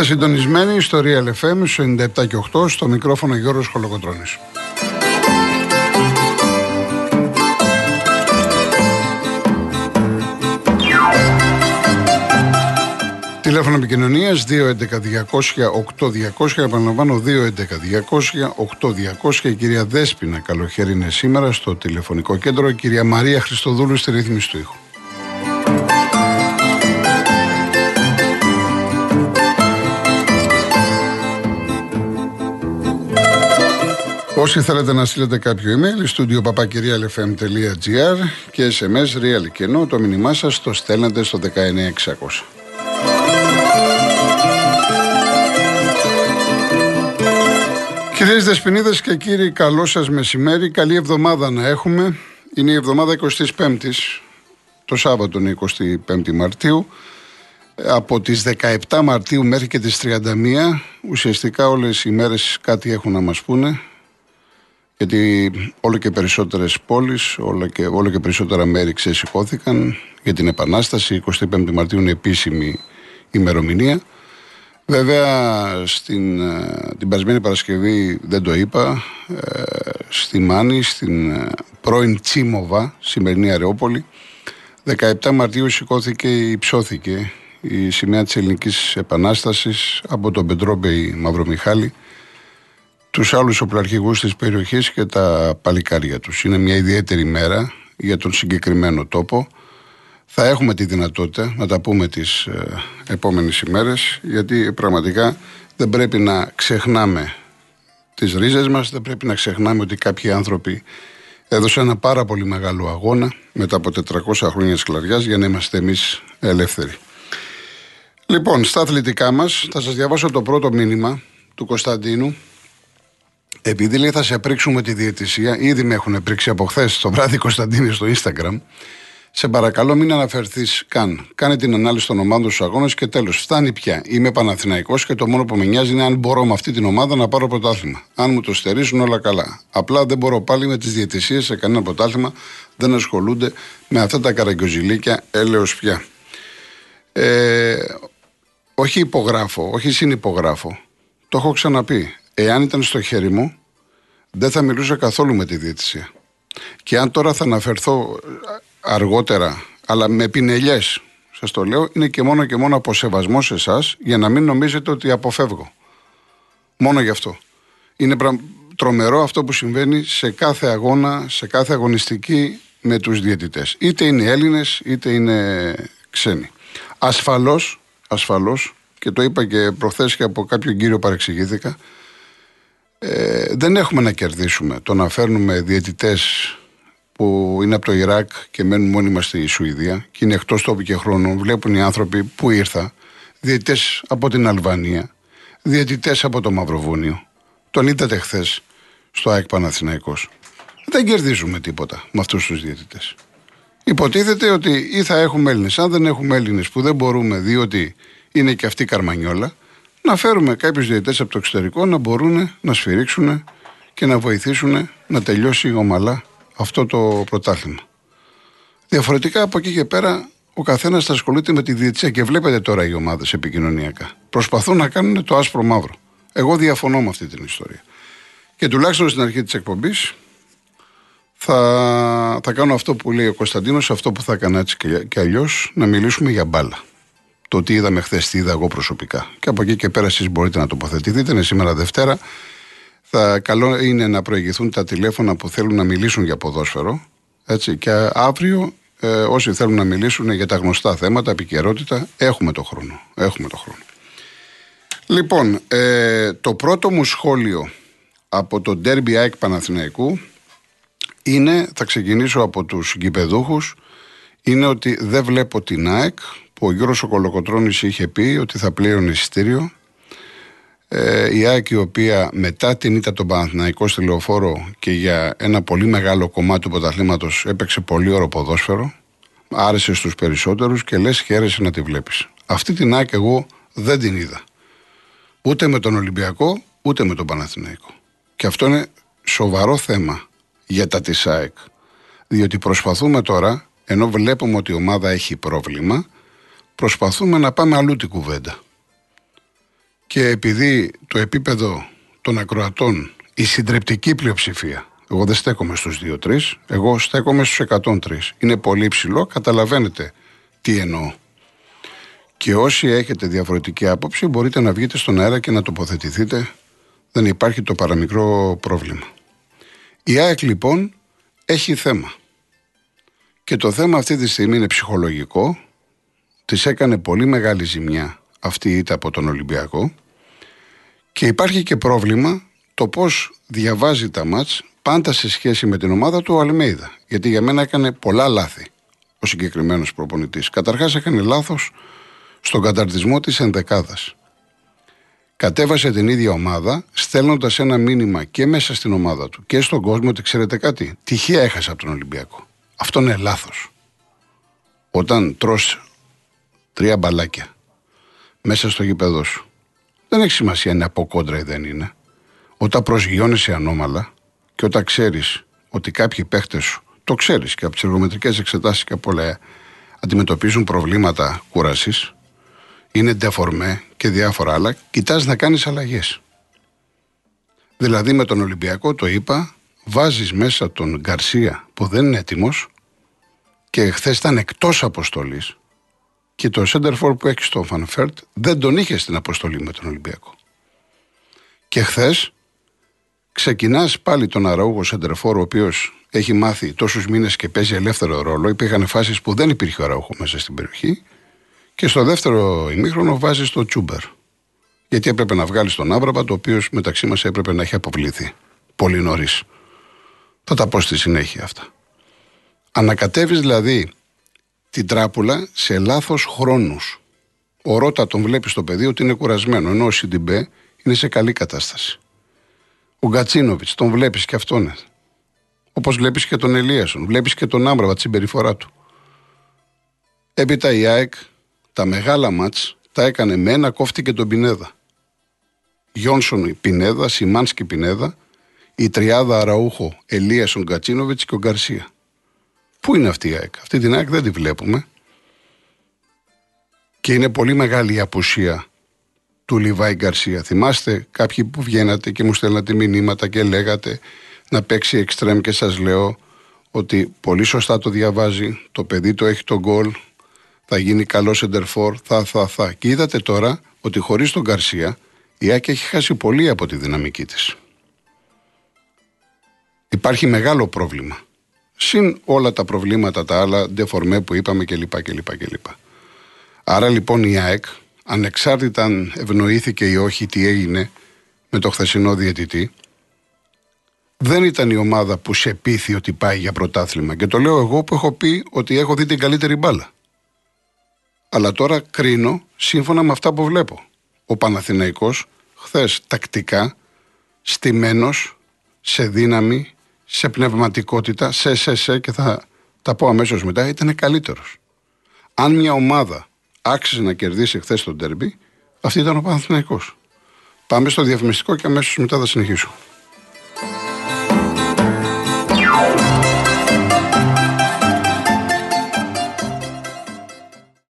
Είστε συντονισμένοι στο Real FM 97 και 8 στο μικρόφωνο Γιώργος Χολοκοτρώνης. Τηλέφωνο επικοινωνίας 211-200-8200. Επαναλαμβάνω 211-200-8200. Η κυρία Δέσπινα Καλοχέρι είναι σήμερα στο τηλεφωνικό κέντρο. Η κυρία Μαρία Χριστοδούλου στη ρύθμιση του ήχου. Όσοι θέλετε να στείλετε κάποιο email, studio papakirialfm.gr και SMS real και ενώ το μήνυμά σας το στέλνετε στο 19600. Κυρίες Δεσποινίδες και κύριοι, καλό σας μεσημέρι. Καλή εβδομάδα να έχουμε. Είναι η εβδομάδα 25ης, το Σάββατο είναι 25η Μαρτίου. Από τις 17 Μαρτίου μέχρι και τις 31, ουσιαστικά όλες οι μέρες κάτι έχουν να μας πούνε. Γιατί όλο και περισσότερες πόλεις, όλο και, όλο και περισσότερα μέρη ξεσηκώθηκαν για την Επανάσταση. 25η Μαρτίου είναι επίσημη ημερομηνία. Βέβαια, στην, ε, την περασμένη Παρασκευή δεν το είπα, ε, στη Μάνη, στην ε, πρώην Τσίμοβα, σημερινή Αρεόπολη, 17 Μαρτίου σηκώθηκε, υψώθηκε η σημαία της Ελληνικής Επανάστασης από τον Πεντρόμπεϊ Μαυρομιχάλη, τους άλλους οπλαρχηγούς της περιοχής και τα παλικάρια τους. Είναι μια ιδιαίτερη μέρα για τον συγκεκριμένο τόπο θα έχουμε τη δυνατότητα να τα πούμε τις ε, επόμενες ημέρες γιατί πραγματικά δεν πρέπει να ξεχνάμε τις ρίζες μας, δεν πρέπει να ξεχνάμε ότι κάποιοι άνθρωποι έδωσαν ένα πάρα πολύ μεγάλο αγώνα μετά από 400 χρόνια σκλαβιάς για να είμαστε εμείς ελεύθεροι. Λοιπόν, στα αθλητικά μας θα σας διαβάσω το πρώτο μήνυμα του Κωνσταντίνου επειδή λέει θα σε πρίξουμε τη διαιτησία, ήδη με έχουν πρίξει από χθες το βράδυ Κωνσταντίνη στο Instagram. Σε παρακαλώ, μην αναφερθείς καν. Κάνε την ανάλυση των ομάδων στους αγώνες και τέλος. Φτάνει πια. Είμαι Παναθηναϊκός και το μόνο που με νοιάζει είναι αν μπορώ με αυτή την ομάδα να πάρω πρωτάθλημα. Αν μου το στερήσουν όλα καλά. Απλά δεν μπορώ πάλι με τις διαιτησίες σε κανένα πρωτάθλημα. Δεν ασχολούνται με αυτά τα καραγκιοζηλίκια έλεος πια. Ε, όχι υπογράφω, όχι συνυπογράφω. Το έχω ξαναπεί. Εάν ήταν στο χέρι μου, δεν θα μιλούσα καθόλου με τη διαιτησία. Και αν τώρα θα αναφερθώ αργότερα, αλλά με πινελιές, σας το λέω, είναι και μόνο και μόνο από σεβασμό σε εσάς για να μην νομίζετε ότι αποφεύγω. Μόνο γι' αυτό. Είναι τρομερό αυτό που συμβαίνει σε κάθε αγώνα, σε κάθε αγωνιστική με τους διαιτητές. Είτε είναι Έλληνες, είτε είναι ξένοι. Ασφαλώς, ασφαλώς, και το είπα και προχθές και από κάποιον κύριο παρεξηγήθηκα, ε, δεν έχουμε να κερδίσουμε το να φέρνουμε διαιτητές που είναι από το Ιράκ και μένουν μόνιμα στη Σουηδία και είναι εκτός τόπου και χρόνου. Βλέπουν οι άνθρωποι που ήρθα, διαιτητές από την Αλβανία, διαιτητές από το Μαυροβούνιο. Τον είδατε χθες στο ΑΕΚ Παναθηναϊκός. Δεν κερδίζουμε τίποτα με αυτούς τους διαιτητές. Υποτίθεται ότι ή θα έχουμε Έλληνες. Αν δεν έχουμε Έλληνες που δεν μπορούμε, διότι είναι και αυτοί καρμανιόλα, να φέρουμε κάποιους διαιτητές από το εξωτερικό να μπορούν να σφυρίξουν και να βοηθήσουν να τελειώσει ομαλά αυτό το πρωτάθλημα. Διαφορετικά από εκεί και πέρα ο καθένας θα ασχολείται με τη διετησία και βλέπετε τώρα οι ομάδες επικοινωνιακά. Προσπαθούν να κάνουν το άσπρο μαύρο. Εγώ διαφωνώ με αυτή την ιστορία. Και τουλάχιστον στην αρχή της εκπομπής θα, θα κάνω αυτό που λέει ο Κωνσταντίνος, αυτό που θα έκανα έτσι και, και αλλιώς, να μιλήσουμε για μπάλα. Το τι είδαμε χθες, τι είδα εγώ προσωπικά. Και από εκεί και πέρα εσείς μπορείτε να τοποθετηθείτε. Είναι σήμερα Δευτέρα. Θα, καλό είναι να προηγηθούν τα τηλέφωνα που θέλουν να μιλήσουν για ποδόσφαιρο. Έτσι, και αύριο ε, όσοι θέλουν να μιλήσουν για τα γνωστά θέματα, επικαιρότητα, έχουμε το χρόνο. Έχουμε το χρόνο. Λοιπόν, ε, το πρώτο μου σχόλιο από το Derby ΑΕΚ Παναθηναϊκού είναι, θα ξεκινήσω από τους γηπεδούχους, είναι ότι δεν βλέπω την ΑΕΚ που ο Γιώργος Κολοκοτρώνης είχε πει ότι θα πλήρωνε εισιτήριο ε, η ΑΕΚ η οποία μετά την ήττα τον Παναθηναϊκό στη Λεωφόρο και για ένα πολύ μεγάλο κομμάτι του πρωταθλήματος έπαιξε πολύ ωραίο ποδόσφαιρο άρεσε στους περισσότερους και λες χαίρεσαι να τη βλέπεις. Αυτή την ΑΕΚ εγώ δεν την είδα. Ούτε με τον Ολυμπιακό ούτε με τον Παναθηναϊκό. Και αυτό είναι σοβαρό θέμα για τα της ΑΕΚ. Διότι προσπαθούμε τώρα, ενώ βλέπουμε ότι η ομάδα έχει πρόβλημα, προσπαθούμε να πάμε αλλού την κουβέντα. και επειδή το επίπεδο των ακροατών, η συντριπτική πλειοψηφία, εγώ δεν στέκομαι στους 2-3, εγώ στέκομαι στους 103. Είναι πολύ ψηλό, καταλαβαίνετε τι εννοώ. Και όσοι έχετε διαφορετική άποψη μπορείτε να βγείτε στον αέρα και να τοποθετηθείτε. Δεν υπάρχει το παραμικρό πρόβλημα. Η ΑΕΚ λοιπόν έχει θέμα. Και το θέμα αυτή τη στιγμή είναι ψυχολογικό. Της έκανε πολύ μεγάλη ζημιά αυτή η ήττα από τον Ολυμπιακό. Και υπάρχει και πρόβλημα το πώς διαβάζει τα μάτς πάντα σε σχέση με την ομάδα του ο Αλμέιδα. Γιατί για μένα έκανε πολλά λάθη ο συγκεκριμένος προπονητής. Καταρχάς έκανε λάθος στον καταρτισμό της ενδεκάδας. Κατέβασε την ίδια ομάδα, στέλνοντας ένα μήνυμα και μέσα στην ομάδα του και στον κόσμο ότι ξέρετε κάτι, τυχαία έχασε από τον Ολυμπιακό. Αυτό είναι λάθος. Όταν τρως τρία μπαλάκια μέσα στο γήπεδο σου, δεν έχει σημασία αν είναι από κόντρα ή δεν είναι. Όταν προσγειώνεσαι ανώμαλα και όταν ξέρεις ότι κάποιοι παίχτες σου, το ξέρεις και από τις εργομετρικές εξετάσεις και από όλα, αντιμετωπίζουν προβλήματα κούρασης, είναι ντεφορμέ και διάφορα άλλα, κοιτάς να κάνεις αλλαγές. Δηλαδή με τον Ολυμπιακό το είπα, βάζεις μέσα τον Γκαρσία που δεν είναι έτοιμος και χθες ήταν εκτός αποστολής και το Σέντερφορ που έχει στον Φαν Φέερτ δεν τον είχε στην αποστολή με τον Ολυμπιακό. Και χθες ξεκινάς πάλι τον Αραούχο Σέντερφορ, ο οποίος έχει μάθει τόσους μήνες και παίζει ελεύθερο ρόλο. Υπήρχαν φάσεις που δεν υπήρχε ο Αραούχο μέσα στην περιοχή και στο δεύτερο ημίχρονο βάζεις το Τσούμπερ. Γιατί έπρεπε να βγάλεις τον Άβραμπα, ο οποίος μεταξύ μας έπρεπε να έχει αποβληθεί. Πολύ νωρίς. Θα τα πω στη συνέχεια αυτά. Ανακατεύεις δηλαδή την τράπουλα σε λάθος χρόνους. Ο Ρότα τον βλέπει στο πεδίο ότι είναι κουρασμένο, ενώ ο Σιντιμπέ είναι σε καλή κατάσταση. Ο Γκατσίνοβιτς τον βλέπεις και αυτόν. Όπως βλέπεις και τον Ελίασον, βλέπεις και τον Άμραβα, τη συμπεριφορά του. Έπειτα η ΑΕΚ τα μεγάλα μάτς τα έκανε με ένα κόφτη και τον Πινέδα. Γιόνσον Πινέδα, Σιμάνσκι Πινέδα, η τριάδα Αραούχο, Ελίασον Κατσίνοβιτ και ο Γκαρσία. Πού είναι αυτή η ΑΕΚ, αυτή την ΑΕΚ δεν τη βλέπουμε. Και είναι πολύ μεγάλη η απουσία του Λιβάη Γκαρσία. Θυμάστε κάποιοι που βγαίνατε και μου στέλνατε μηνύματα και λέγατε να παίξει εξτρέμ και σας λέω ότι πολύ σωστά το διαβάζει, το παιδί το έχει το γκολ, θα γίνει καλό σεντερφόρ, θα, θα, θα. Και είδατε τώρα ότι χωρίς τον Καρσία η Άκη έχει χάσει πολύ από τη δυναμική της. Υπάρχει μεγάλο πρόβλημα. Συν όλα τα προβλήματα τα άλλα, ντεφορμέ που είπαμε κλπ. κλπ, κλπ. Άρα λοιπόν η ΑΕΚ, ανεξάρτητα αν ευνοήθηκε ή όχι τι έγινε με το χθεσινό διαιτητή, δεν ήταν η ομάδα που σε πείθει ότι πάει για πρωτάθλημα. Και το λέω εγώ που έχω πει ότι έχω δει την καλύτερη μπάλα. Αλλά τώρα κρίνω σύμφωνα με αυτά που βλέπω. Ο Παναθηναϊκός χθες τακτικά, στημένος, σε δύναμη, σε πνευματικότητα, σε σε σε και θα τα πω αμέσως μετά, ήταν καλύτερος. Αν μια ομάδα άξιζε να κερδίσει χθες τον τέρμπι, αυτή ήταν ο Παναθηναϊκός. Πάμε στο διαφημιστικό και αμέσως μετά θα συνεχίσω.